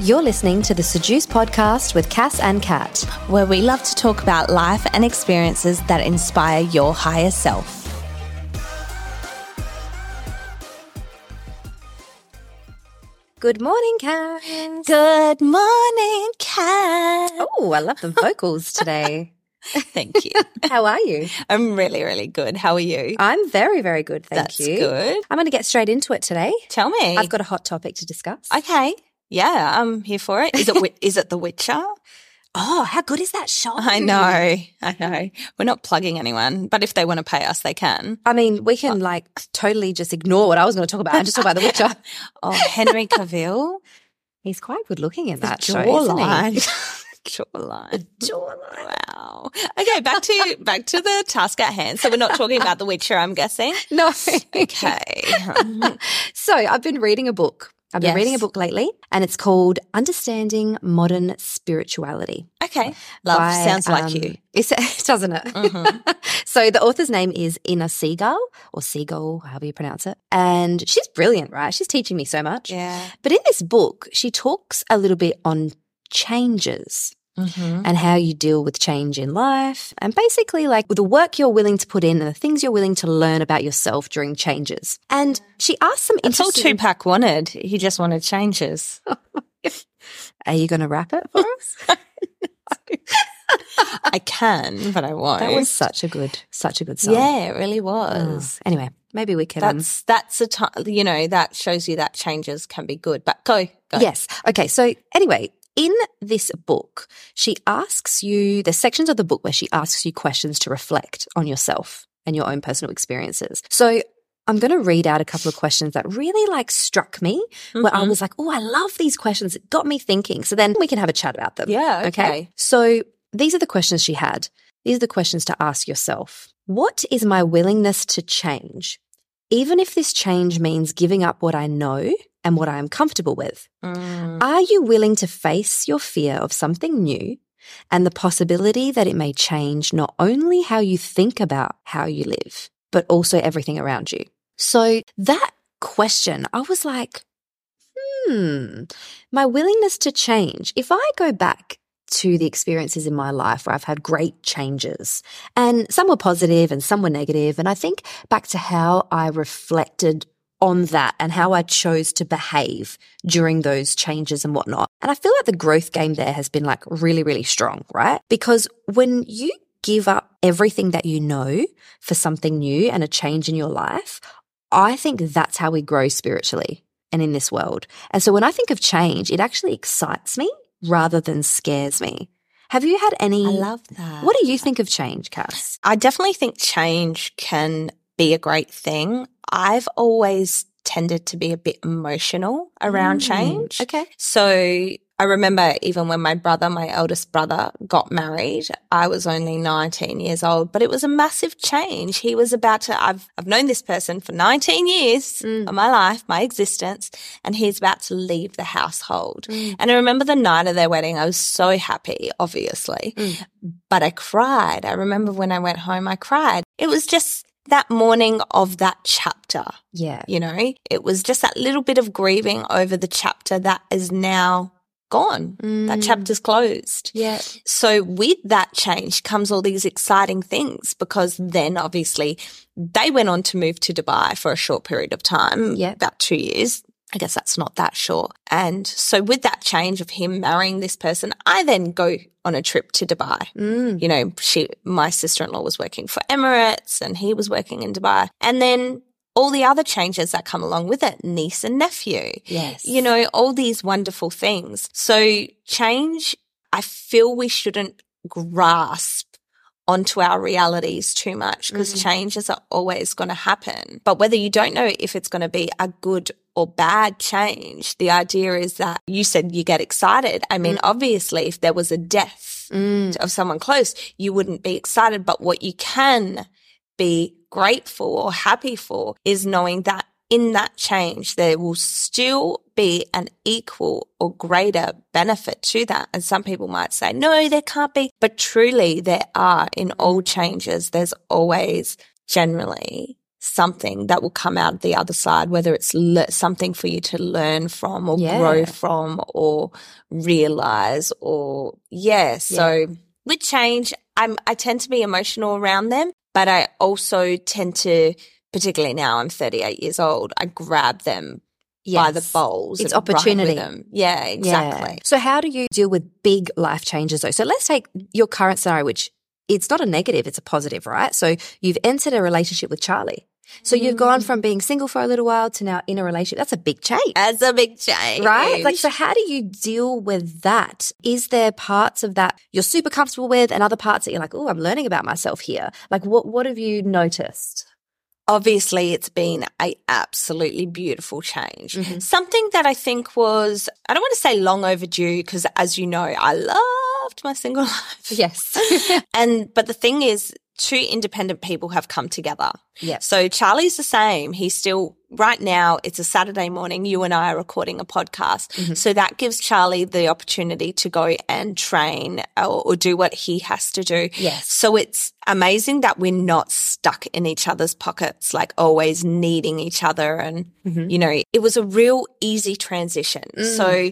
You're listening to the Sejuice podcast with Cass and Kat. where we love to talk about life and experiences that inspire your higher self. Good morning, Cass. Good morning, Kat. Oh, I love the vocals today. Thank you. How are you? I'm really, really good. How are you? I'm very, very good. Thank That's you. good. I'm going to get straight into it today. Tell me. I've got a hot topic to discuss. okay. Yeah, I'm here for it. Is it is it The Witcher? oh, how good is that show? I know. I know. We're not plugging anyone, but if they want to pay us, they can. I mean, we can uh, like totally just ignore what I was going to talk about and just talk about The Witcher. Oh, Henry Cavill. He's quite good looking in that The show, isn't he? jawline. Jawline. Jawline. Wow. Okay, back to back to the task at hand. So we're not talking about The Witcher, I'm guessing. No. Okay. So I've been reading a book. I've been Yes. reading a book lately, and it's called Understanding Modern Spirituality. Okay. Love by, sounds like um, you. it's- doesn't it? Mhm. so the author's name is Inna Segal, or Seagull, however you pronounce it. And she's brilliant, right? She's teaching me so much. Yeah. But in this book, she talks a little bit on changes Mm-hmm. and how you deal with change in life and basically like the work you're willing to put in and the things you're willing to learn about yourself during changes. And she asked some interesting. That's all interesting Tupac wanted. He just wanted changes. Are you going to wrap it for us? I can, but I won't. that was such a good, such a good song. yeah, it really Oh. was. Anyway, maybe we can. um, That's that's a time. You know that shows you that changes can be good. But go, go. Yes. Okay. So anyway, in this book, she asks you, there's sections of the book where she asks you questions to reflect on yourself and your own personal experiences. So I'm going to read out a couple of questions that really like struck me where I Mhm. was like, oh, I love these questions. It got me thinking. So then we can have a chat about them. Yeah. Okay. Okay. So these are the questions she had. These are the questions to ask yourself. What is my willingness to change? Even if this change means giving up what I know and what I am comfortable with. Mm. Are you willing to face your fear of something new and the possibility that it may change not only how you think about how you live, but also everything around you? So that question, I was like, hmm, my willingness to change. If I go back to the experiences in my life where I've had great changes and some were positive and some were negative, And I think back to how I reflected on that and how I chose to behave during those changes and whatnot. And I feel like the growth game there has been like really, really strong, right? Because when you give up everything that you know for something new and a change in your life, I think that's how we grow spiritually and in this world. And so when I think of change, it actually excites me rather than scares me. Have you had any? I love that. What do you think of change, Cass? I definitely think change can be a great thing. I've always tended to be a bit emotional around Mm, change. Okay. So I remember even when my brother, my eldest brother, got married, I was only 19 years old, but it was a massive change. He was about to, I've, I've known this person for 19 years Mm. of my life, my existence, and he's about to leave the household. Mm. And I remember the night of their wedding, I was so happy, obviously, Mm. but I cried. I remember when I went home, I cried. It was just that mourning of that chapter. Yeah. You know, it was just that little bit of grieving over the chapter that is now gone. That Mm. chapter's closed. Yeah. So with that change comes all these exciting things because then obviously they went on to move to Dubai for a short period of time. Yeah. About two years. I guess that's not that short. And so with that change of him marrying this person, I then go on a trip to Dubai Mm. you know, she, my sister-in-law was working for Emirates and he was working in Dubai. And then all the other changes that come along with it, niece and nephew, Yes. you know, all these wonderful things. So change, I feel we shouldn't grasp onto our realities too much because Mm. changes are always going to happen. But whether you don't know if it's going to be a good or bad change, the idea is that you said you get excited. I mean, obviously, if there was a death Mm. of someone close, you wouldn't be excited. But what you can be grateful or happy for is knowing that in that change, there will still be an equal or greater benefit to that. And some people might say, no, there can't be. But truly, there are in all changes, there's always generally something that will come out the other side, whether it's le- something for you to learn from or Yeah. grow from or realize or yeah. So with change, I'm, I tend to be emotional around them, but I also tend to, particularly now I'm 38 years old, I grab them by the bowls. It's and run with opportunity. Yeah, exactly. Yeah. So how do you deal with big life changes though? So let's take your current scenario, which it's not a negative, it's a positive, right? So you've entered a relationship with Charlie. So you've gone Mm. from being single for a little while to now in a relationship. That's a big change. That's a big change. Right? Like, so how do you deal with that? Is there parts of that you're super comfortable with and other parts that you're like, oh, I'm learning about myself here? Like, what, what have you noticed? Obviously it's been a absolutely beautiful change. Mhm. Something that I think was, I don't want to say long overdue because as you know, I loved my single life. Yes. And, but the thing is, two independent people have come together. yes. So Charlie's the same. He's still, right now, it's a Saturday morning. You and I are recording a podcast. Mhm. So that gives Charlie the opportunity to go and train or, or do what he has to do. Yes. So it's amazing that we're not stuck in each other's pockets, like always needing each other. And, Mhm. you know, it was a real easy transition. Mm. So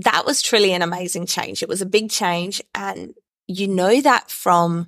that was truly an amazing change. It was a big change. And you know that from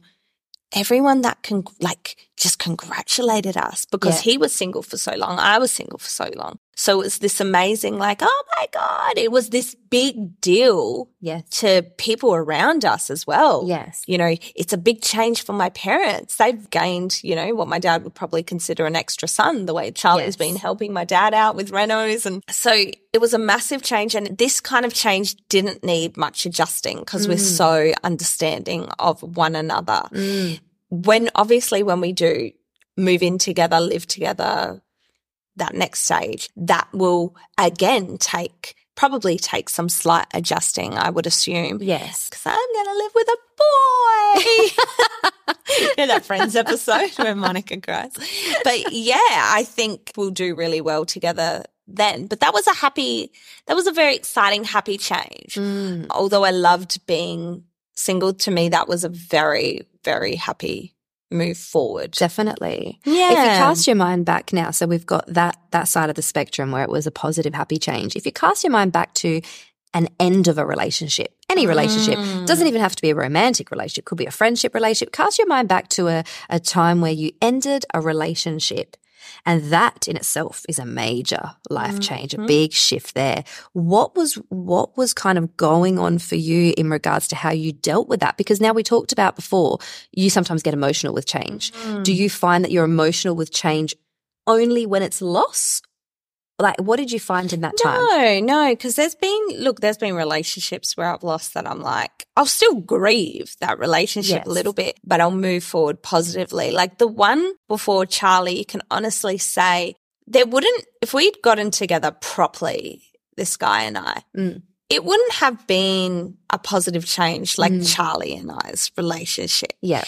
everyone that can like just congratulated us because Yeah. he was single for so long. I was single for so long. So it was this amazing, like, oh my God, it was this big deal Yes. to people around us as well. Yes. You know, it's a big change for my parents. They've gained, you know, what my dad would probably consider an extra son, the way Charlie's Yes. been helping my dad out with renos. And so it was a massive change. And this kind of change didn't need much adjusting because we're Mm. so understanding of one another. Mm. When obviously, when we do move in together, live together, that next stage, that will again take, probably take some slight adjusting, I would assume Yes. because I'm going to live with a boy. you know that Friends episode where Monica cries. But yeah, I think we'll do really well together then. But that was a happy, that was a very exciting, happy change. Mm. Although I loved being single, to me, that was a very, very happy move forward. Definitely. Yeah. If you cast your mind back now, so we've got that that side of the spectrum where it was a positive, happy change. If you cast your mind back to an end of a relationship, any relationship, Mm. doesn't even have to be a romantic relationship, could be a friendship relationship. Cast your mind back to a, a time where you ended a relationship. And that in itself is a major life change, a Mhm. big shift there. What was what was kind of going on for you in regards to how you dealt with that? Because now we talked about before, you sometimes get emotional with change. Mm. Do you find that you're emotional with change only when it's loss? Like, what did you find in that time? No, no, because there's been, look, there's been relationships where I've lost that I'm like, I'll still grieve that relationship Yes. a little bit, but I'll move forward positively. Like the one before Charlie, you can honestly say there wouldn't, if we'd gotten together properly, this guy and I, Mm. it wouldn't have been a positive change like Mm. Charlie and I's relationship. Yeah.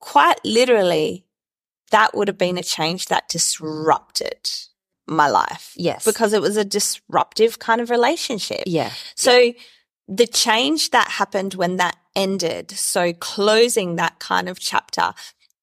Quite literally, that would have been a change that disrupted my life Yes. because it was a disruptive kind of relationship. yeah. So the change that happened when that ended, so closing that kind of chapter,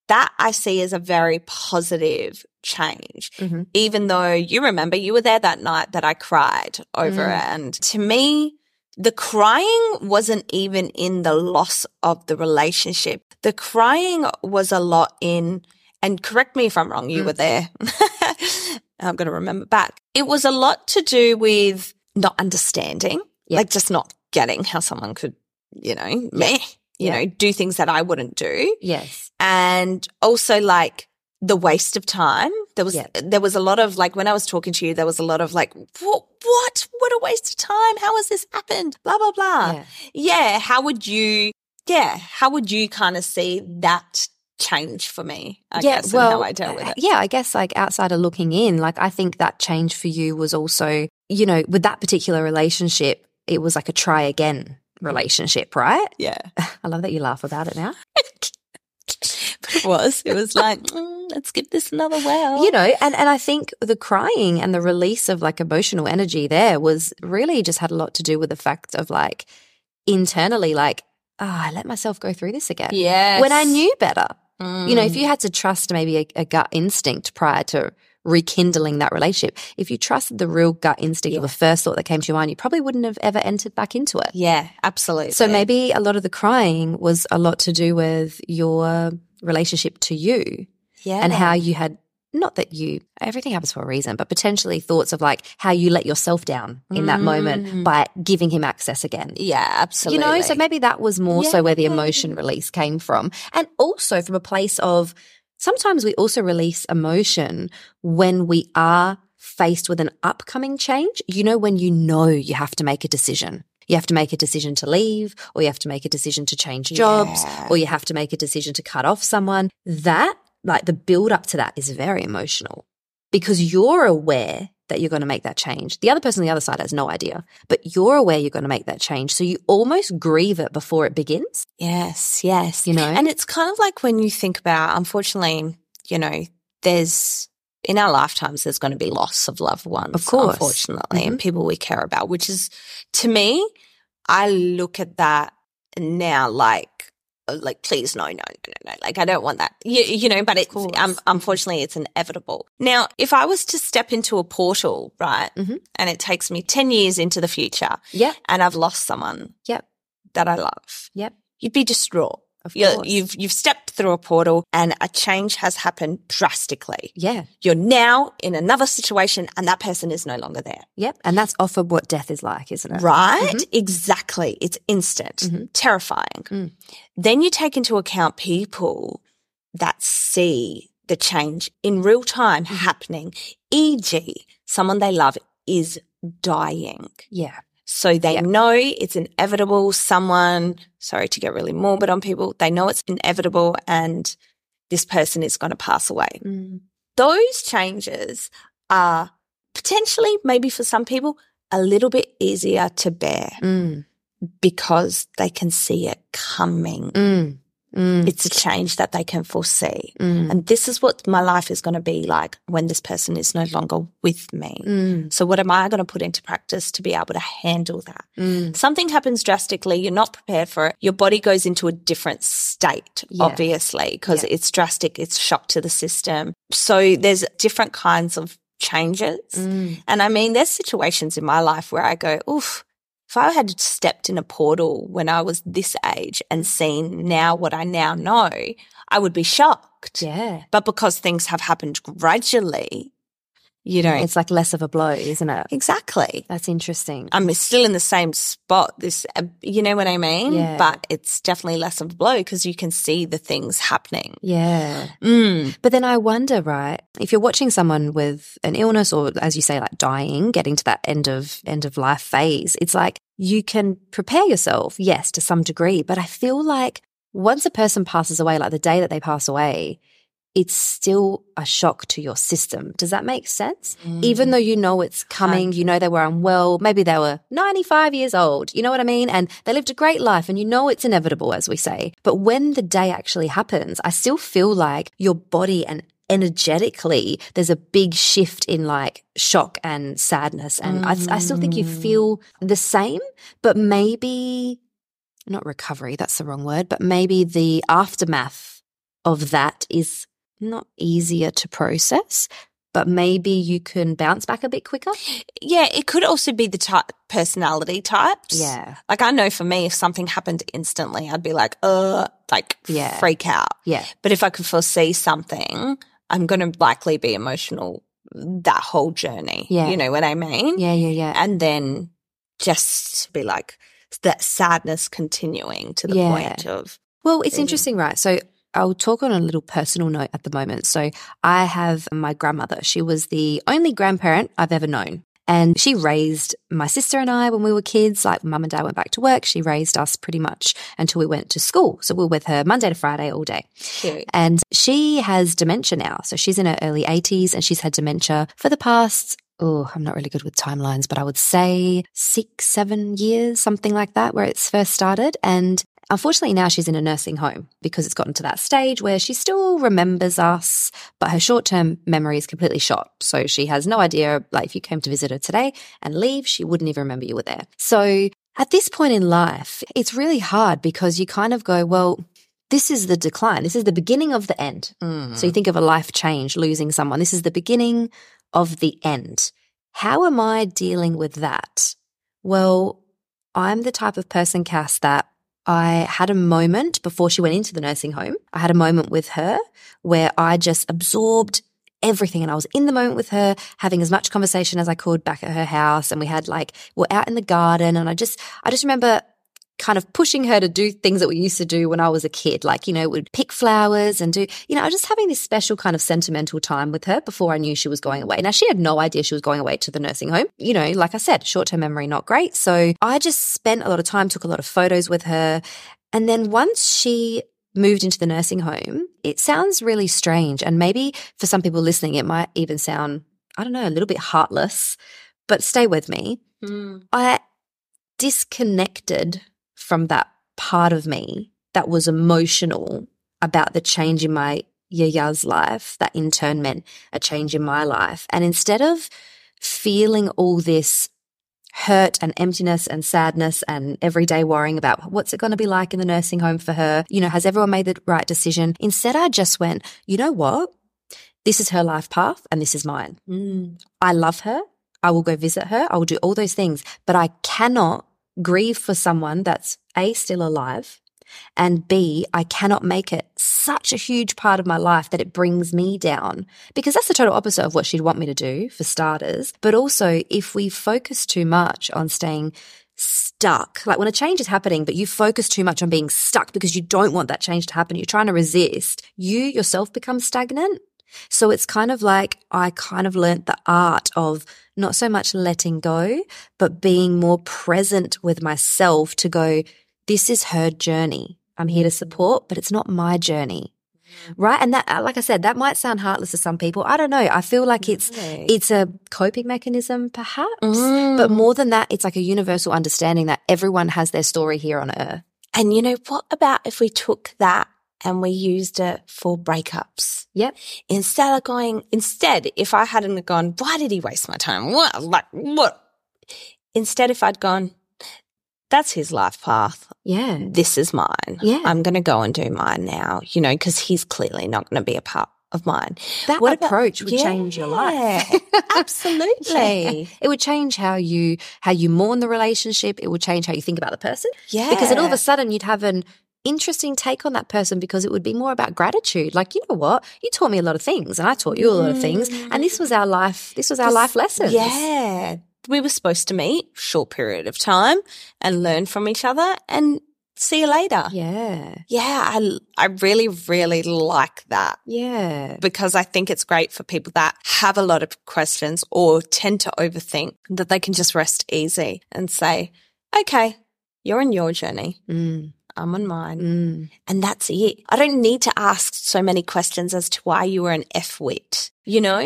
that I see as a very positive change. Mhm. Even though you remember you were there that night that I cried over Mm. it. And to me, the crying wasn't even in the loss of the relationship. The crying was a lot in, and correct me if I'm wrong, you Mm. were there. I'm going to remember back. It was a lot to do with not understanding, Yeah. like just not getting how someone could, you know, me, you Yeah. know, do things that I wouldn't do. Yes. And also like the waste of time. There was, Yeah. there was a lot of like, when I was talking to you, there was a lot of like, what, what, what a waste of time. How has this happened? Blah, blah, blah. Yeah. Yeah. How would you, yeah. How would you kind of see that change for me? I guess, and how I dealt with uh, it. Yeah, I guess like outside of looking in, like I think that change for you was also, you know, with that particular relationship, it was like a try again relationship, right? Yeah. I love that you laugh about it now. but it was, it was like, mm, let's give this another whirl. You know, and, and I think the crying and the release of like emotional energy there was really just had a lot to do with the fact of like internally, like, ah, I let myself go through this again. yeah. When I knew better. You know, if mm. you had to trust maybe a, a gut instinct prior to rekindling that relationship, if you trusted the real gut instinct or the first thought that came to your mind, you probably wouldn't have ever entered back into it. Yeah, absolutely. So maybe a lot of the crying was a lot to do with your relationship to you yeah. and how you had not that you everything happens for a reason, but potentially thoughts of like how you let yourself down in that moment mm. by giving him access again. Yeah, absolutely. You know, so maybe that was more so where the Yeah. emotion release came from. And also from a place of sometimes we also release emotion when we are faced with an upcoming change. You know, when you know you have to make a decision. You have to make a decision to leave, or you have to make a decision to change jobs, Yeah. or you have to make a decision to cut off someone. That, like the build up to that is very emotional because you're aware that you're going to make that change. The other person on the other side has no idea, but you're aware you're going to make that change. So you almost grieve it before it begins, Yes, yes. you know? And it's kind of like when you think about, unfortunately, you know, there's in our lifetimes, there's going to be loss of loved ones, Of course. unfortunately, and mm-hmm. people we care about, which is to me, I look at that now like, like, please, no, no, no, no, no. Like, I don't want that, you, you know, but it's, um, unfortunately, it's inevitable. Now, if I was to step into a portal, right, Mhm. and it takes me 10 years into the future yeah and I've lost someone yep, that I love, yep. you'd be distraught. Of You're, course. you've you've stepped through a portal and a change has happened drastically. yeah, You're now in another situation and that person is no longer there. yep. And that's often what death is like, isn't it? Right? Exactly. It's instant, Mhm. terrifying. Mm. Then you take into account people that see the change in real time Mm-hmm. happening, e.g., someone they love is dying. Yeah, So they Yeah. know it's inevitable. Someone, sorry to get really morbid on people, they know it's inevitable and this person is going to pass away. Mm. Those changes are potentially, maybe for some people, a little bit easier to bear Mm. because they can see it coming. Mm. Mm. It's a change that they can foresee. Mm. And this is what my life is going to be like when this person is no longer with me. Mm. So what am I going to put into practice to be able to handle that? Mm. something happens drastically, you're not prepared for it, your body goes into a different state, Yeah. obviously, because Yeah. it's drastic, it's shock to the system. So there's different kinds of changes. Mm. And I mean, there's situations in my life where I go, oof, if I had stepped in a portal when I was this age and seen now what I now know, I would be shocked. Yeah. But because things have happened gradually, you know, It's like less of a blow, isn't it? exactly. That's interesting. I'm still in the same spot. This, uh, you know what I mean? Yeah. But it's definitely less of a blow because you can see the things happening. Yeah. Mm. But then I wonder, right, if you're watching someone with an illness or as you say, like dying, getting to that end of end of life phase, it's like you can prepare yourself, yes, to some degree. But I feel like once a person passes away, like the day that they pass away, it's still a shock to your system. Does that make sense? Mm. Even though you know it's coming, you know they were unwell, maybe they were 95 years old, you know what I mean? And they lived a great life and you know it's inevitable, as we say. But when the day actually happens, I still feel like your body and energetically, there's a big shift in like shock and sadness. And I, I still think you mm. feel the same, but maybe not recovery, that's the wrong word, but maybe the aftermath of that is not easier to process, but maybe you can bounce back a bit quicker. Yeah, it could also be the type, personality types. Yeah. Like I know for me, if something happened instantly, I'd be like, uh, like Yeah. freak out. Yeah. But if I could foresee something, I'm going to likely be emotional that whole journey. Yeah. You know what I mean? Yeah. Yeah. Yeah. And then just be like that sadness continuing to the Yeah. point of, Well, it's interesting, right? So I'll talk on a little personal note at the moment. So I have my grandmother. She was the only grandparent I've ever known. And she raised my sister and I when we were kids. Like mum and dad went back to work. She raised us pretty much until we went to school. So we were with her Monday to Friday all day. cute. And she has dementia now. So she's in her early 80s and she's had dementia for the past, oh, I'm not really good with timelines, but I would say six, seven years, something like that, where it's first started. And Unfortunately, now she's in a nursing home because it's gotten to that stage where she still remembers us, but her short term memory is completely shot. So she has no idea, like, if you came to visit her today and leave, she wouldn't even remember you were there. So at this point in life, it's really hard because you kind of go, well, this is the decline. This is the beginning of the end. Mm. So you think of a life change, losing someone. This is the beginning of the end. How am I dealing with that? Well, I'm the type of person, Cass, that I had a moment before she went into the nursing home. I had a moment with her where I just absorbed everything and I was in the moment with her, having as much conversation as I could back at her house. And we had like, we're out in the garden and I just, I just remember kind of pushing her to do things that we used to do when I was a kid. Like, you know, would pick flowers and do, you know, just having this special kind of sentimental time with her before I knew she was going away. Now, she had no idea she was going away to the nursing home. You know, like I said, short term memory, not great. So I just spent a lot of time, took a lot of photos with her. And then once she moved into the nursing home, it sounds really strange. And maybe for some people listening, it might even sound, I don't know, a little bit heartless, but stay with me. Mm. I disconnected from that part of me that was emotional about the change in my yaya's life, that in turn meant a change in my life. And instead of feeling all this hurt and emptiness and sadness and every day worrying about what's it going to be like in the nursing home for her, you know, has everyone made the right decision? Instead, I just went, you know what? This is her life path and this is mine. Mm. I love her. I will go visit her. I will do all those things, but I cannot grieve for someone that's A, still alive, and B, I cannot make it such a huge part of my life that it brings me down because that's the total opposite of what she'd want me to do, for starters. But also, if we focus too much on staying stuck, like when a change is happening, but you focus too much on being stuck because you don't want that change to happen, you're trying to resist, you yourself become stagnant. So it's kind of like I kind of learnt the art of not so much letting go, but being more present with myself to go, this is her journey. I'm here to support, but it's not my journey. Right. And that, like I said, that might sound heartless to some people. I don't know. I feel like it's, Right. it's a coping mechanism perhaps, Mm. but more than that, it's like a universal understanding that everyone has their story here on earth. And you know, what about if we took that and we used it for breakups? Yep. Instead of going, instead, if I hadn't gone, why did he waste my time? What, like, what? Instead, if I'd gone, that's his life path. Yeah. This is mine. Yeah. I'm going to go and do mine now, you know, because he's clearly not going to be a part of mine. That What about- approach would change your life. Absolutely. Yeah. It would change how you how you mourn the relationship. It would change how you think about the person. Yeah. Because then all of a sudden you'd have an interesting take on that person because it would be more about gratitude. Like, you know what? You taught me a lot of things and I taught you a lot of things. And this was our life this was our life lessons. Yeah. We were supposed to meet short period of time and learn from each other and see you later. Yeah. Yeah, I, I really, really like that Yeah. because I think it's great for people that have a lot of questions or tend to overthink that they can just rest easy and say, okay, you're on your journey. Mm, I'm on mine. mm. And that's it. I don't need to ask so many questions as to why you were an F wit. You know,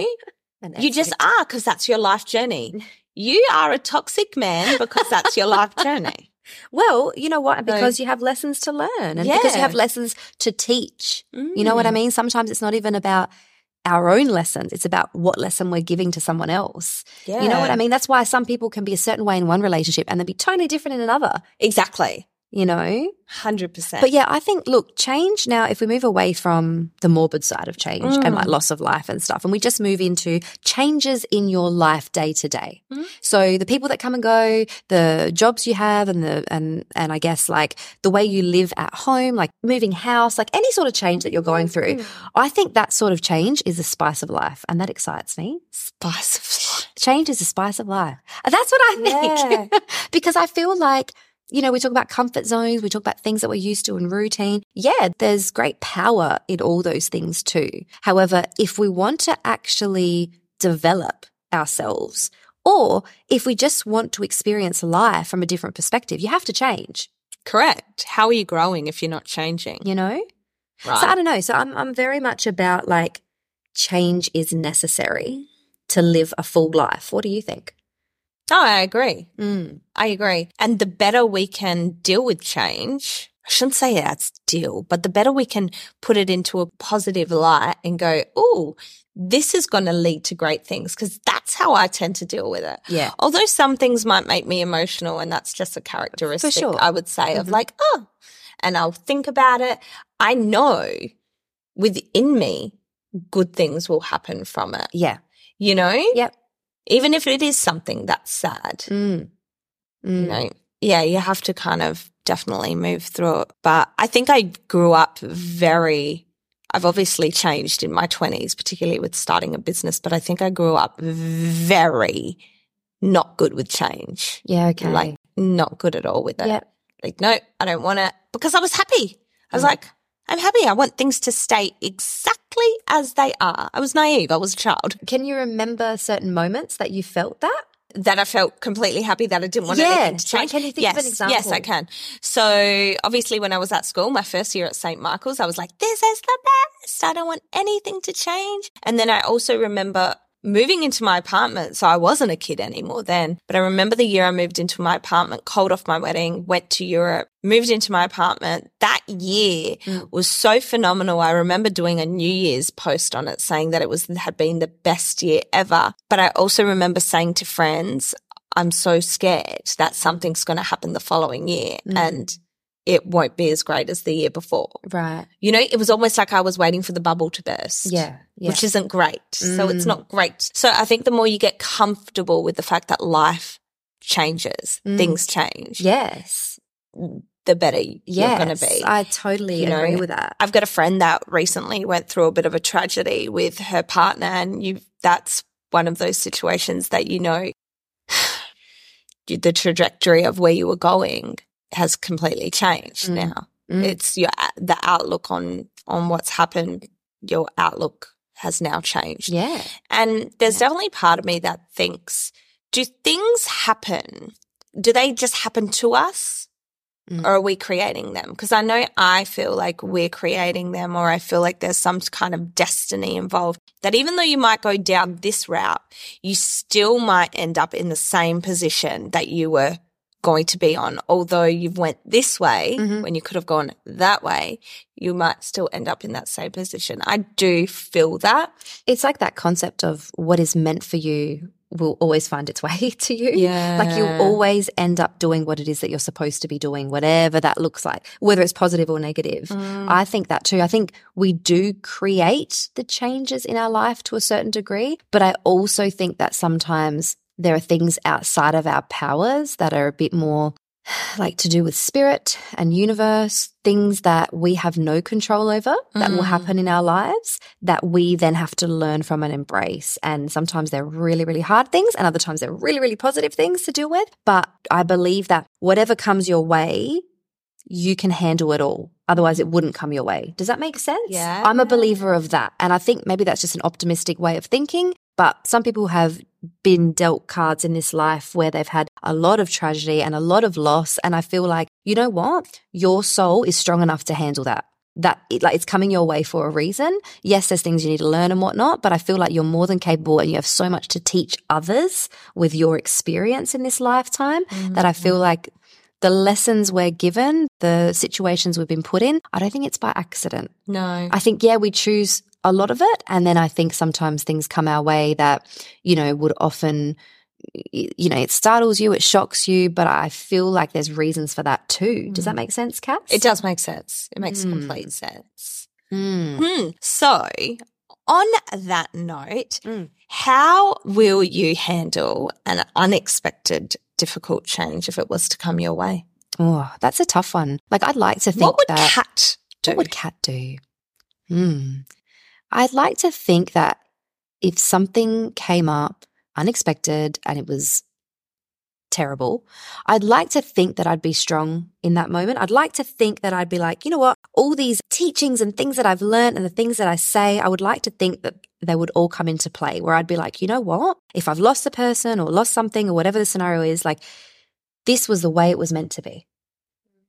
you just are because that's your life journey. You are a toxic man because that's your life journey. Well, you know what? Because you have lessons to learn and because you have lessons to teach. You know what I Mm. mean? Sometimes it's not even about our own lessons. It's about what lesson we're giving to someone else. Yeah. You know what I mean? That's why some people can be a certain way in one relationship and then be totally different in another, Exactly. You know? 100%. But yeah, I think, look, change now, if we move away from the morbid side of change and like Mm. loss of life and stuff, and we just move into changes in your life day to day. Mm. So the people that come and go, the jobs you have and the, and, and I guess like the way you live at home, like moving house, like any sort of change that you're going through. Mm. I think that sort of change is the spice of life and that excites me. spice of life. Change is the spice of life. That's what I think. because I feel like, you know, we talk about comfort zones, we talk about things that we're used to in routine. Yeah, there's great power in all those things too. However, if we want to actually develop ourselves, or if we just want to experience life from a different perspective, you have to change, Correct. How are you growing if you're not changing? you know? Right. So I don't know. So I'm I'm very much about like change is necessary to live a full life. What do you think? No, I agree. Mm. I agree. And the better we can deal with change, I shouldn't say that's deal, but the better we can put it into a positive light and go, oh, this is going to lead to great things because that's how I tend to deal with it. Yeah. Although some things might make me emotional and that's just a characteristic, sure. I would say, of Mhm. like, oh, and I'll think about it, I know within me good things will happen from it. Yeah. You know? Yep. Even if it is something that's sad, Mm. Mm. you know? Yeah, you have to kind of definitely move through it. But I think I grew up very, I've obviously changed in my 20s, particularly with starting a business, but I think I grew up very not good with change. Yeah. Okay. Like, not good at all with it. Yep. Like, no, I don't want it because I was happy. I was Mm. like, I'm happy. I want things to stay exactly as they are. I was naive. I was a child. Can you remember certain moments that you felt that? That I felt completely happy that I didn't want Yeah. anything to change. can you think yes, of an example? Yes, I can. So obviously when I was at school, my first year at St. Michael's, I was like, this is the best. I don't want anything to change. And then I also remember moving into my apartment. So I wasn't a kid anymore then, but I remember the year I moved into my apartment, cold off my wedding, went to Europe, moved into my apartment. That year Mm. was so phenomenal. I remember doing a New Year's post on it saying that it was, had been the best year ever. But I also remember saying to friends, I'm so scared that something's going to happen the following year Mm. and it won't be as great as the year before. Right. You know, it was almost like I was waiting for the bubble to burst Yeah. Yeah. which isn't great. So it's Mm. not great. So I think the more you get comfortable with the fact that life changes, Mm. things change, yes. the better you're going to be. I totally You know, agree with that. I've got a friend that recently went through a bit of a tragedy with her partner and you that's one of those situations that you know the trajectory of where you were going has completely changed Mm. now. Mm. It's your the outlook on on what's happened, your outlook has now changed. Yeah. And there's Yeah. definitely part of me that thinks, do things happen? Do they just happen to us? Mm. Or are we creating them? Because I know I feel like we're creating them, or I feel like there's some kind of destiny involved. That even though you might go down this route, you still might end up in the same position that you were going to be on. Although you've went this way Mhm. when you could have gone that way, you might still end up in that same position. I do feel that. It's like that concept of what is meant for you will always find its way to you. Yeah. Like you'll always end up doing what it is that you're supposed to be doing, whatever that looks like, whether it's positive or negative. Mm. I think that too. I think we do create the changes in our life to a certain degree, but I also think that sometimes there are things outside of our powers that are a bit more like to do with spirit and universe, things that we have no control over that will Mm. happen in our lives that we then have to learn from and embrace. And sometimes they're really, really hard things and other times they're really, really positive things to deal with. But I believe that whatever comes your way, you can handle it all. Otherwise, it wouldn't come your way. Does that make sense? Yeah. I'm a believer of that. And I think maybe that's just an optimistic way of thinking. But some people have been dealt cards in this life where they've had a lot of tragedy and a lot of loss. And I feel like, you know what? Your soul is strong enough to handle that. That it, like it's coming your way for a reason. Yes, there's things you need to learn and whatnot, but I feel like you're more than capable and you have so much to teach others with your experience in this lifetime mm-hmm. that I feel like the lessons we're given, the situations we've been put in, I don't think it's by accident. No. I think, yeah, we choose a lot of it. And then I think sometimes things come our way that, you know, would often, you know, it startles you, it shocks you, but I feel like there's reasons for that too. Does that make sense, Kat? It does make sense. It makes Mm. complete sense. Mm. Hmm. So, on that note, Mm. how will you handle an unexpected difficult change if it was to come your way? Oh, that's a tough one. Like, I'd like to think what would that. Kat do? What would Kat do? Hmm. I'd like to think that if something came up unexpected and it was terrible, I'd like to think that I'd be strong in that moment. I'd like to think that I'd be like, you know what? All these teachings and things that I've learned and the things that I say, I would like to think that they would all come into play where I'd be like, you know what? If I've lost a person or lost something or whatever the scenario is, like this was the way it was meant to be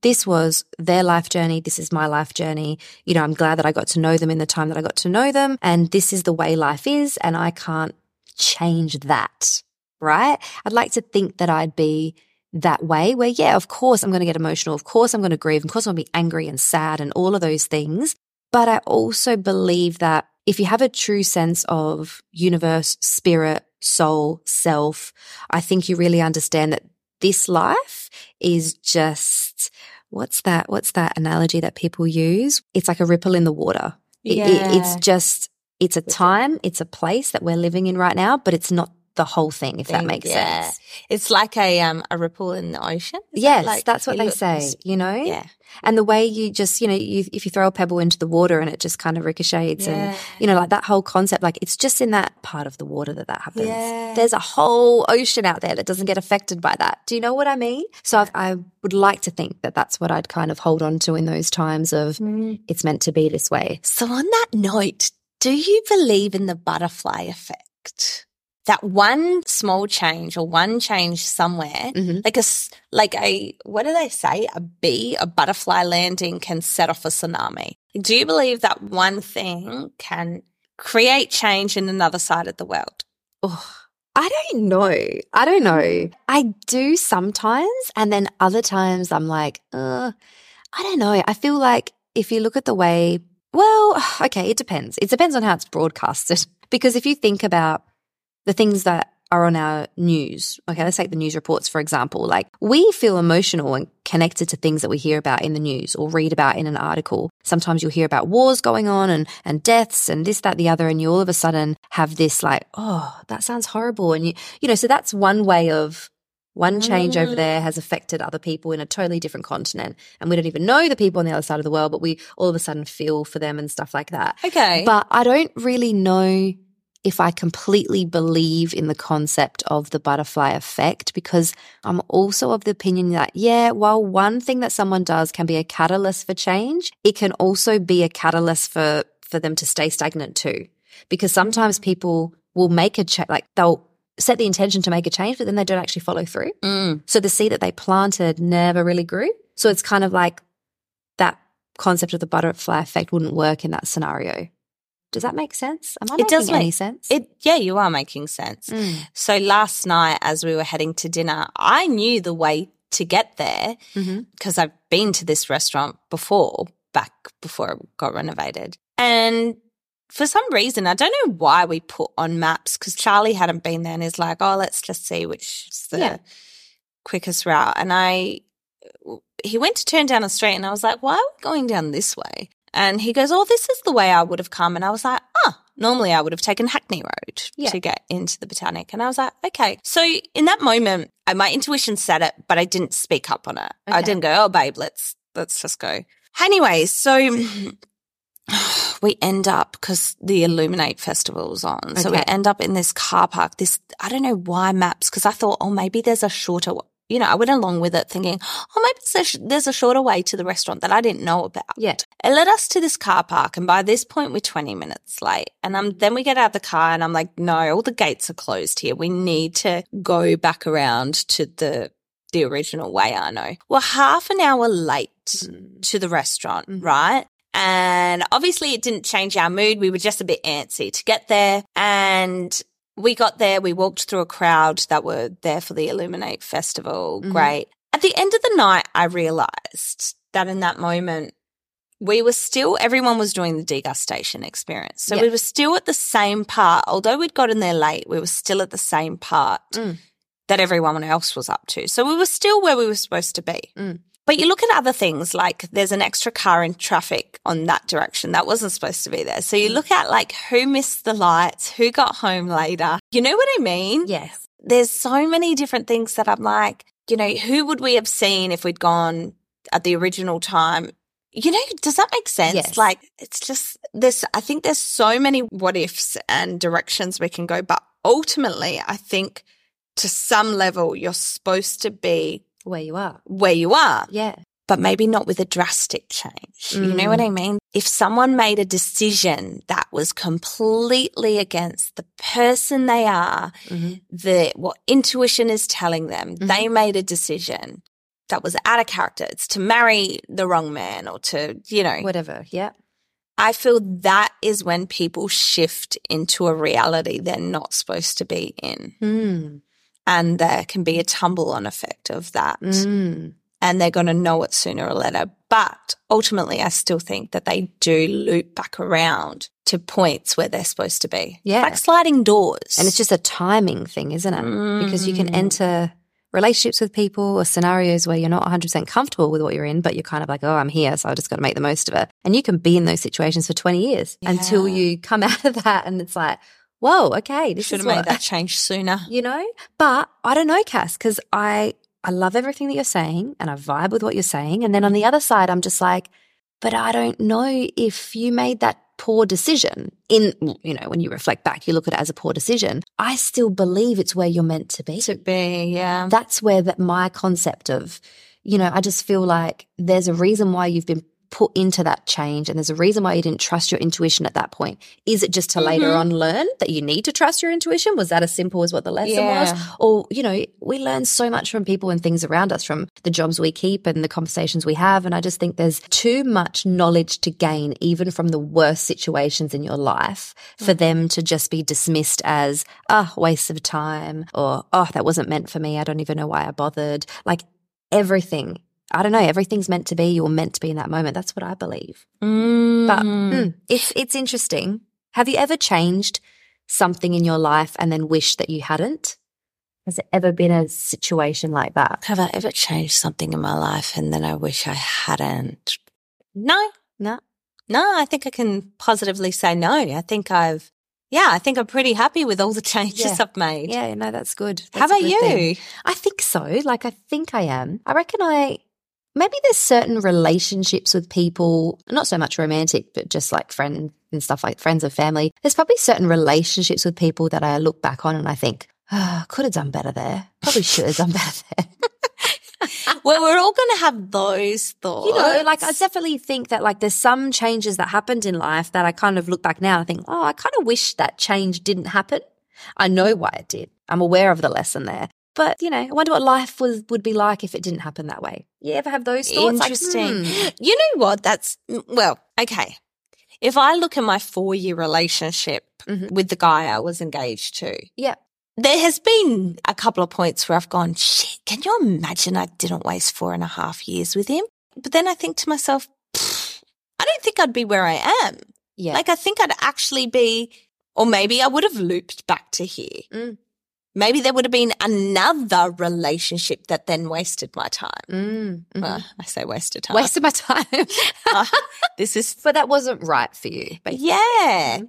this was their life journey. This is my life journey. You know, I'm glad that I got to know them in the time that I got to know them. And this is the way life is. And I can't change that. Right. I'd like to think that I'd be that way where, yeah, of course I'm going to get emotional. Of course I'm going to grieve. Of course I'm going to be angry and sad and all of those things. But I also believe that if you have a true sense of universe, spirit, soul, self, I think you really understand that this life is just what's that? What's that analogy that people use? It's like a ripple in the water. It- it- Yeah. it's just, it's a time, it's a place that we're living in right now, but it's not the whole thing, if that makes yeah. sense. It's like a um a ripple in the ocean. Is that Yes, like- that's what they say, you know? Yeah. And the way you just, you know, you, if you throw a pebble into the water and it just kind of ricochets Yeah. and, you know, like that whole concept, like it's just in that part of the water that that happens. Yeah. There's a whole ocean out there that doesn't get affected by that. Do you know what I mean? So I've, I would like to think that that's what I'd kind of hold on to in those times of it's meant to be this way. So on that note, do you believe in the butterfly effect? That one small change or one change somewhere, Mhm. like a like a what do they say? A bee, a butterfly landing can set off a tsunami. Do you believe that one thing can create change in another side of the world? Oh, I don't know. I don't know. I do sometimes. And then other times I'm like, uh, I don't know. I feel like if you look at the way, well, okay, it depends. It depends on how it's broadcasted. Because if you think about the things that are on our news, okay, let's take the news reports, for example. Like we feel emotional and connected to things that we hear about in the news or read about in an article. Sometimes you'll hear about wars going on and, and deaths and this, that, the other. And you all of a sudden have this like, oh, that sounds horrible. And you, you know, so that's one way of one mm-hmm. change over there has affected other people in a totally different continent. And we don't even know the people on the other side of the world, but we all of a sudden feel for them and stuff like that. Okay. But I don't really know if I completely believe in the concept of the butterfly effect because I'm also of the opinion that, yeah, while one thing that someone does can be a catalyst for change, it can also be a catalyst for, for them to stay stagnant too. Because sometimes people will make a change, like they'll set the intention to make a change, but then they don't actually follow through. Mm. So the seed that they planted never really grew. So it's kind of like that concept of the butterfly effect wouldn't work in that scenario. Does that make sense? Am I It making does any make- sense? It yeah, you are making sense. Mm. So last night as we were heading to dinner, I knew the way to get there because I've been to this restaurant before, back before it got renovated. And for some reason, I don't know why we put on maps because Charlie hadn't been there and is like, oh, let's just see which is the Yeah. quickest route. And I, he went to turn down a street and I was like, why are we going down this way? And he goes, oh, this is the way I would have come. And I was like, ah, normally I would have taken Hackney Road Yeah. to get into the Botanic. And I was like, okay. So in that moment, uh, my intuition said it, but I didn't speak up on it. I didn't go, oh, babe, let's, let's just go. Anyway, so we end up because the Illuminate Festival was on. So we end up in this car park. This, I don't know why maps, because I thought, oh, maybe there's a shorter, you know, I went along with it thinking, oh, maybe there's a, there's a shorter way to the restaurant that I didn't know about. Yeah. It led us to this car park, and by this point, we're 20 minutes late. And um, then we get out of the car, and I'm like, no, all the gates are closed here. We need to go back around to the the original way I know. We're half an hour late to the restaurant, Mhm. right? And obviously, it didn't change our mood. We were just a bit antsy to get there. And we got there, we walked through a crowd that were there for the Illuminate Festival. Mhm. Great. At the end of the night, I realized that in that moment, we were still, everyone was doing the degustation experience. So Yeah. we were still at the same part, although we'd gotten there late, we were still at the same part Mm. that everyone else was up to. So we were still where we were supposed to be. Mm. But you look at other things like there's an extra car in traffic on that direction that wasn't supposed to be there. So Mm. you look at like who missed the lights, who got home later. You know what I mean? Yes. There's so many different things that I'm like, you know, who would we have seen if we'd gone at the original time? You know, does that make sense? Yes. Like it's just this I think there's so many what ifs and directions we can go, but ultimately I think to some level you're supposed to be Where you are. where you are Yeah. but maybe not with a drastic change. You know Mm. what I mean? If someone made a decision that was completely against the person they are, Mhm. the what intuition is telling them, Mhm. they made a decision that was out of character. It's to marry the wrong man or to, you know, Whatever. Yeah. I feel that is when people shift into a reality they're not supposed to be in. Mm. And there can be a tumble on effect of that Mm. and they're going to know it sooner or later. But ultimately, I still think that they do loop back around to points where they're supposed to be. Yeah. Like sliding doors. And it's just a timing thing, isn't it? Because you can Mm. enter relationships with people or scenarios where you're not 100% comfortable with what you're in, but you're kind of like, oh, I'm here, so I just got to make the most of it. And you can be in those situations for 20 years Yeah. until you come out of that and it's like, whoa, okay, this Should have made that change sooner. you know? But I don't know, Cass, because I, I love everything that you're saying and I vibe with what you're saying. And then on the other side, I'm just like, but I don't know if you made that poor decision in, you know, when you reflect back, you look at it as a poor decision. I still believe it's where you're meant to be. To be, yeah. That's where that my concept of, you know, I just feel like there's a reason why you've been put into that change and there's a reason why you didn't trust your intuition at that point. Is it just to later Mhm. on learn that you need to trust your intuition? Was that as simple as what the lesson was? Or, you know, we learn so much from people and things around us, from the jobs we keep and the conversations we have. And I just think there's too much knowledge to gain, even from the worst situations in your life, for them to just be dismissed as, ah, waste of time or, oh, that wasn't meant for me. I don't even know why I bothered. Like everything. I don't know. Everything's meant to be. You're meant to be in that moment. That's what I believe. But Mm. mm, it's it's interesting. Have you ever changed something in your life and then wished that you hadn't? Has it ever been a situation like that? have I ever changed something in my life and then I wish I hadn't? No, No. no, I think I can positively say no. I think I've, yeah, I think I'm pretty happy with all the changes Yeah. I've made. Yeah, no, that's good. How That's a about good you? thing. I think so. Like, I think I am. I reckon I, maybe there's certain relationships with people, not so much romantic, but just like friends and stuff like friends and family. There's probably certain relationships with people that I look back on and I think, ah, could have done better there. Probably should have done better there. Well, we're all going to have those thoughts. you know, like I definitely think that like there's some changes that happened in life that I kind of look back now and I think, oh, I kind of wish that change didn't happen. I know why it did. I'm aware of the lesson there. But, you know, I wonder what life was, would be like if it didn't happen that way. You ever have those thoughts? Like, Interesting. hmm, You know what? That's, well, okay. If I look at my four year relationship Mhm. with the guy I was engaged to, yeah. there has been a couple of points where I've gone, shit, can you imagine I didn't waste four and a half years with him? But then I think to myself, I don't think I'd be where I am. Yeah. Like, I think I'd actually be, or maybe I would have looped back to here. Mm. Maybe there would have been another relationship that then wasted my time. Mm, mhm. Well, I say wasted time. Wasted my time. Uh, this is, but that wasn't right for you. But yeah.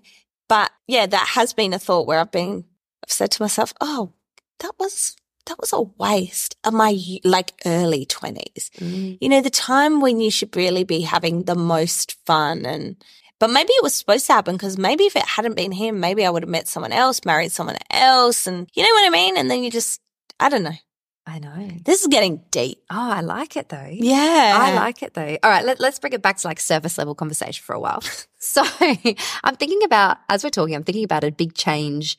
But yeah, that has been a thought where I've been, I've said to myself, oh, that was, that was a waste of my like early twenties. Mm, You know, the time when you should really be having the most fun and, but maybe it was supposed to happen because maybe if it hadn't been him, maybe I would have met someone else, married someone else. And you know what I mean? And then you just, I don't know. I know. This is getting deep. Oh, I like it though. Yeah. I like it though. All right, let, let's bring it back to like surface level conversation for a while. so I'm thinking about, as we're talking, I'm thinking about a big change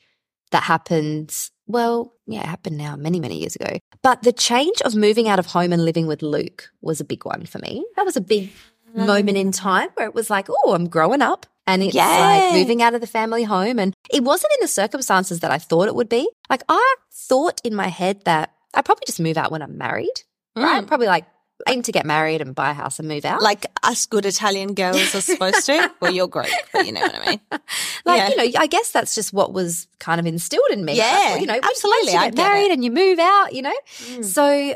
that happened. Well, yeah, it happened now many, many years ago. But the change of moving out of home and living with Luke was a big one for me. That was a big moment in time where it was like, oh, I'm growing up. And it's like moving out of the family home. And it wasn't in the circumstances that I thought it would be. Like, I thought in my head that I'd probably just move out when I'm married, right? Mm. Probably like aim to get married and buy a house and move out. Like us good Italian girls are supposed to. well, you're great, but you know what I mean. Like, yeah. you know, I guess that's just what was kind of instilled in me. Yeah, That's what, you know, absolutely, you I get get married it. and you move out, you know. Mm. So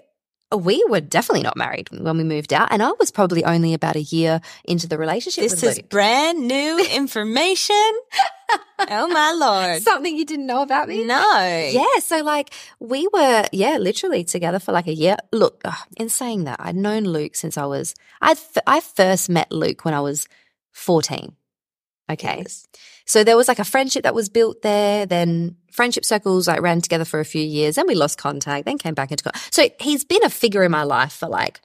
we were definitely not married when we moved out, and I was probably only about a year into the relationship. This is brand new information. oh my lord. something you didn't know about me. No. Yeah, so like we were, yeah, literally together for like a year. Look, ugh, in saying that, I'd known Luke since I was, I f- I first met Luke when I was fourteen. Okay, Yes. so there was like a friendship that was built there. Then friendship circles like ran together for a few years. Then we lost contact. Then came back into contact. So he's been a figure in my life for like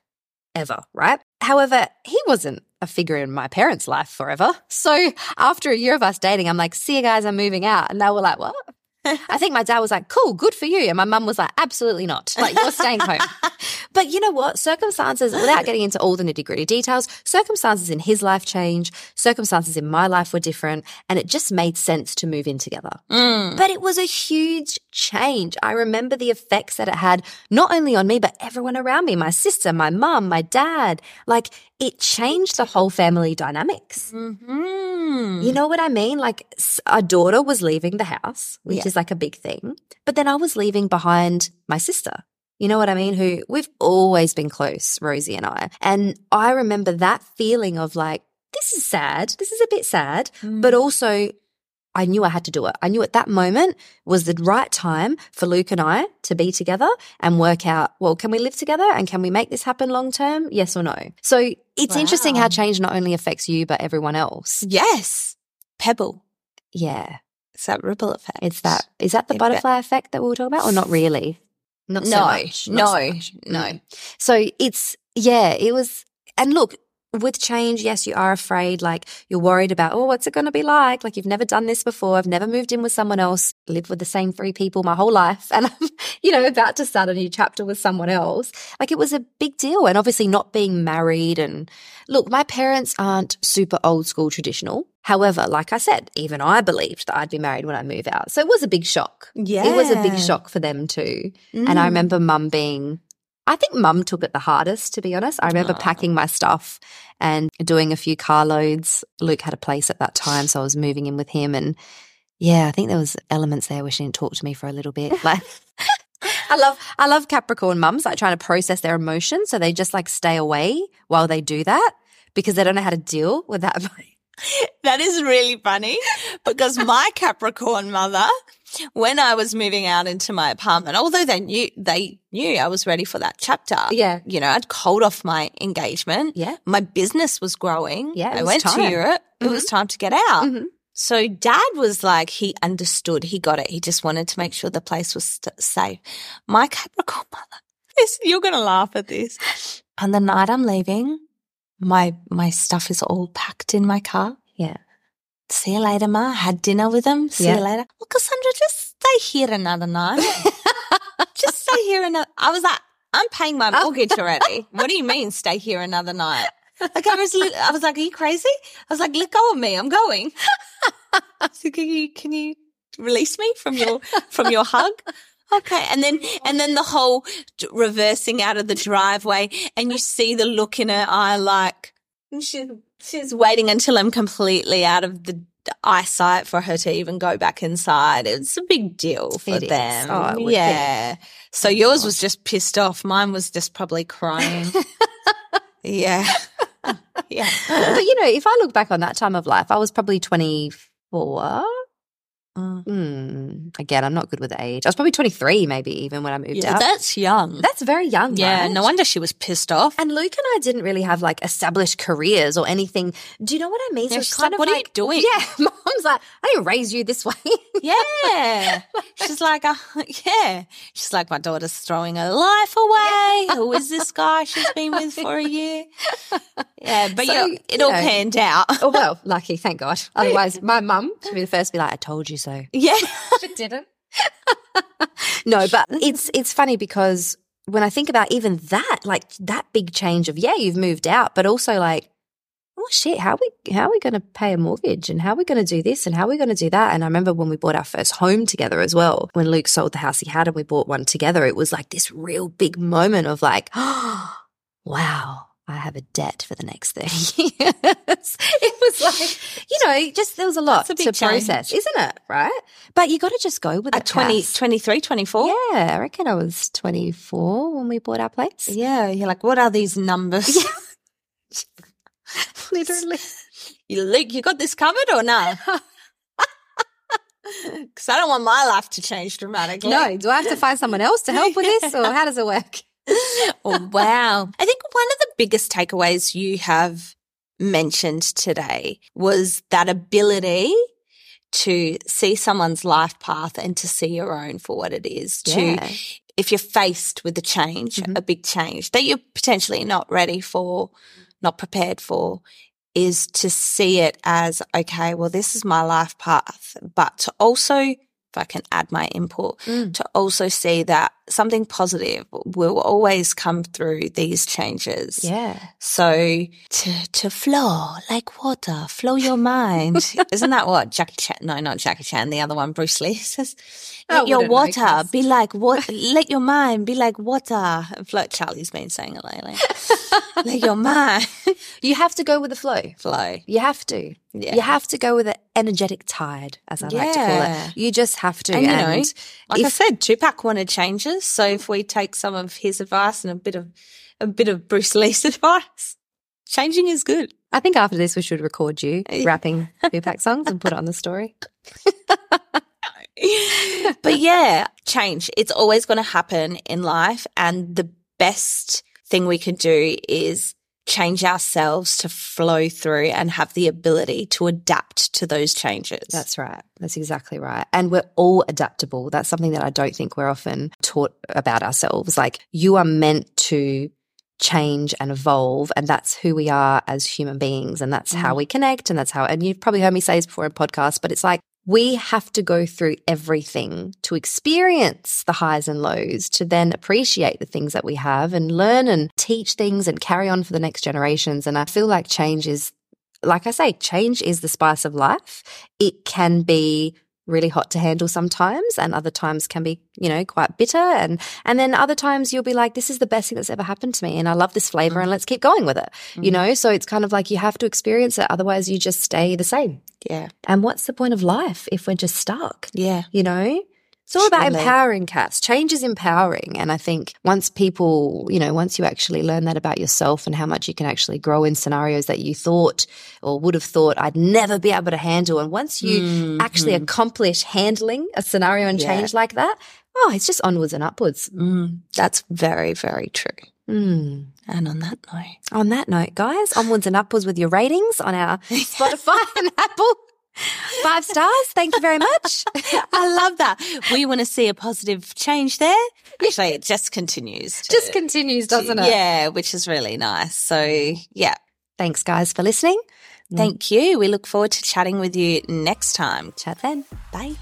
ever, right? However, he wasn't a figure in my parents' life forever. So after a year of us dating, I'm like, see you guys, I'm moving out. And they were like, what? I think my dad was like, cool, good for you. And my mum was like, absolutely not. Like, you're staying home. But you know what? Circumstances, without getting into all the nitty gritty details, circumstances in his life changed, circumstances in my life were different, and it just made sense to move in together. Mm. But it was a huge change. I remember the effects that it had, not only on me, but everyone around me my sister, my mum, my dad. Like, it changed the whole family dynamics. hmm You know what I mean? Like, our daughter was leaving the house, which Yeah. is like a big thing. But then I was leaving behind my sister. You know what I mean? Who we've always been close, Rosie and I. And I remember that feeling of like, this is sad. This is a bit sad, Mm. but also I knew I had to do it. I knew at that moment was the right time for Luke and I to be together and work out, well, can we live together and can we make this happen long term? Yes or no? So it's interesting how change not only affects you, but everyone else. Yes. Pebble. Yeah. It's that ripple effect. It's that. Is that the butterfly effect that we were talking about or not really? Not so No, much. Not so no, much. no. Mm. So it's, yeah, it was, and look, with change, yes, you are afraid, like you're worried about, oh, what's it going to be like? Like you've never done this before. I've never moved in with someone else, lived with the same three people my whole life. And I'm, you know, about to start a new chapter with someone else. Like it was a big deal. And obviously not being married. And look, my parents aren't super old school traditional. However, like I said, even I believed that I'd be married when I move out. So it was a big shock. Yeah. It was a big shock for them too. And I Mm. remember mum being, I think mum took it the hardest, to be honest. I remember Aw. packing my stuff and doing a few carloads. Luke had a place at that time, so I was moving in with him. And yeah, I think there was elements there where she didn't talk to me for a little bit. Like, I love, I love Capricorn mums, like trying to process their emotions. So they just like stay away while they do that because they don't know how to deal with that. That is really funny because my Capricorn mother, when I was moving out into my apartment, although they knew they knew I was ready for that chapter. Yeah. You know, I'd called off my engagement. Yeah. My business was growing. Yeah, I went to time. Europe. It was time to get out. Mhm. So dad was like, he understood, he got it. He just wanted to make sure the place was st- safe. My Capricorn mother, this, you're going to laugh at this. On the night I'm leaving, my, my stuff is all packed in my car. Yeah. See you later, Ma. Had dinner with them. See Yeah. you later. Well, Cassandra, just stay here another night. just stay here another. I was like, I'm paying my oh. mortgage already. what do you mean, stay here another night? Like I was, I was like, are you crazy? I was like, let go of me. I'm going. so can you, can you release me from your, from your hug? Okay. And then, and then the whole reversing out of the driveway and you see the look in her eye like, she's, she's waiting until I'm completely out of the eyesight for her to even go back inside. It's a big deal for It them. Oh, would be. yeah. So oh, yours was just pissed off. Mine was just probably crying. yeah. yeah. but you know, if I look back on that time of life, I was probably 24. Mm. Hmm. Again, I'm not good with age. I was probably 23, maybe even when I moved Yeah, out. that's young. That's very young. yeah, right? no wonder she was pissed off. And Luke and I didn't really have like established careers or anything. Do you know what I mean? Yeah, it's she's kind like, of "What are you like- doing?" Yeah, mom's like, I didn't raise you this way. Yeah. She's like, uh, yeah. She's like, my daughter's throwing her life away. Who is this guy she's been with for a year? Yeah, but So, you know, it you all know. panned out. oh well, lucky, thank God. Otherwise, my mum should be the first to be like, I told you so. Yeah. She didn't. no, but it's it's funny because when I think about even that, like that big change of yeah, you've moved out, but also like, oh shit, how are we how are we going to pay a mortgage and how are we going to do this and how are we going to do that? And I remember when we bought our first home together as well. When Luke sold the house he had and we bought one together, it was like this real big moment of like, wow. I have a debt for the next 30 years. it was like, you know, just there was a lot a to change. process, isn't it? Right? But you got to just go with At it. 20, 23, 24. Yeah, I reckon I was 24 when we bought our place. Yeah. You're like, what are these numbers? Literally. You, Luke, you got this covered or no? Because I don't want my life to change dramatically. No, do I have to find someone else to help with this or how does it work? oh, wow. I think one of the biggest takeaways you have mentioned today was that ability to see someone's life path and to see your own for what it is. Yeah. To, if you're faced with a change, Mhm. a big change that you're potentially not ready for, not prepared for, is to see it as, okay, well, this is my life path, but to also, if I can add my input, Mm. to also see that something positive will always come through these changes. Yeah. So to to flow like water, flow your mind. Isn't that what Jackie Chan? No, not Jackie Chan. The other one, Bruce Lee says. Let your water be like what? let your mind be like water. Like Charlie's been saying it lately. let your mind You have to go with the flow. flow. You have to. Yeah. You have to go with the energetic tide, as I like to call Yeah. it. You just have to. And, you know, Like I said, Tupac wanted changes. changes. So if we take some of his advice and a bit of a bit of Bruce Lee's advice, changing is good. I think after this, we should record you rapping Tupac songs and put it on the story. but yeah, change. It's always going to happen in life. And the best thing we can do is change ourselves to flow through and have the ability to adapt to those changes. That's right. That's exactly right. And we're all adaptable. That's something that I don't think we're often taught about ourselves. Like you are meant to change and evolve. And that's who we are as human beings. And that's mm. how we connect. And that's how, and you've probably heard me say this before in podcasts, but it's like we have to go through everything to experience the highs and lows, to then appreciate the things that we have and learn and teach things and carry on for the next generations. And I feel like change is, like I say, change is the spice of life. It can be really hot to handle sometimes and other times can be you know quite bitter. And and then other times you'll be like this is the best thing that's ever happened to me and i love this flavor mm. and let's keep going with it mm. you know? So it's kind of like you have to experience it otherwise you just stay the same. Yeah. And what's the point of life if we're just stuck? Yeah. You know it's all about empowering cats. Change is empowering. And I think once people, you know, once you actually learn that about yourself and how much you can actually grow in scenarios that you thought or would have thought I'd never be able to handle. And once you mm-hmm. actually accomplish handling a scenario and yeah. change like that, oh, it's just onwards and upwards. Mm, that's very, very true. Mm. And on that note, on that note, guys, onwards and upwards with your ratings on our Spotify and Apple. Five stars. Thank you very much. I love that. We want to see a positive change there. Actually, it just continues. To, just continues, doesn't to, it? Yeah, which is really nice. So, yeah. Thanks, guys, for listening. Mm. Thank you. We look forward to chatting with you next time. Chat then. Bye.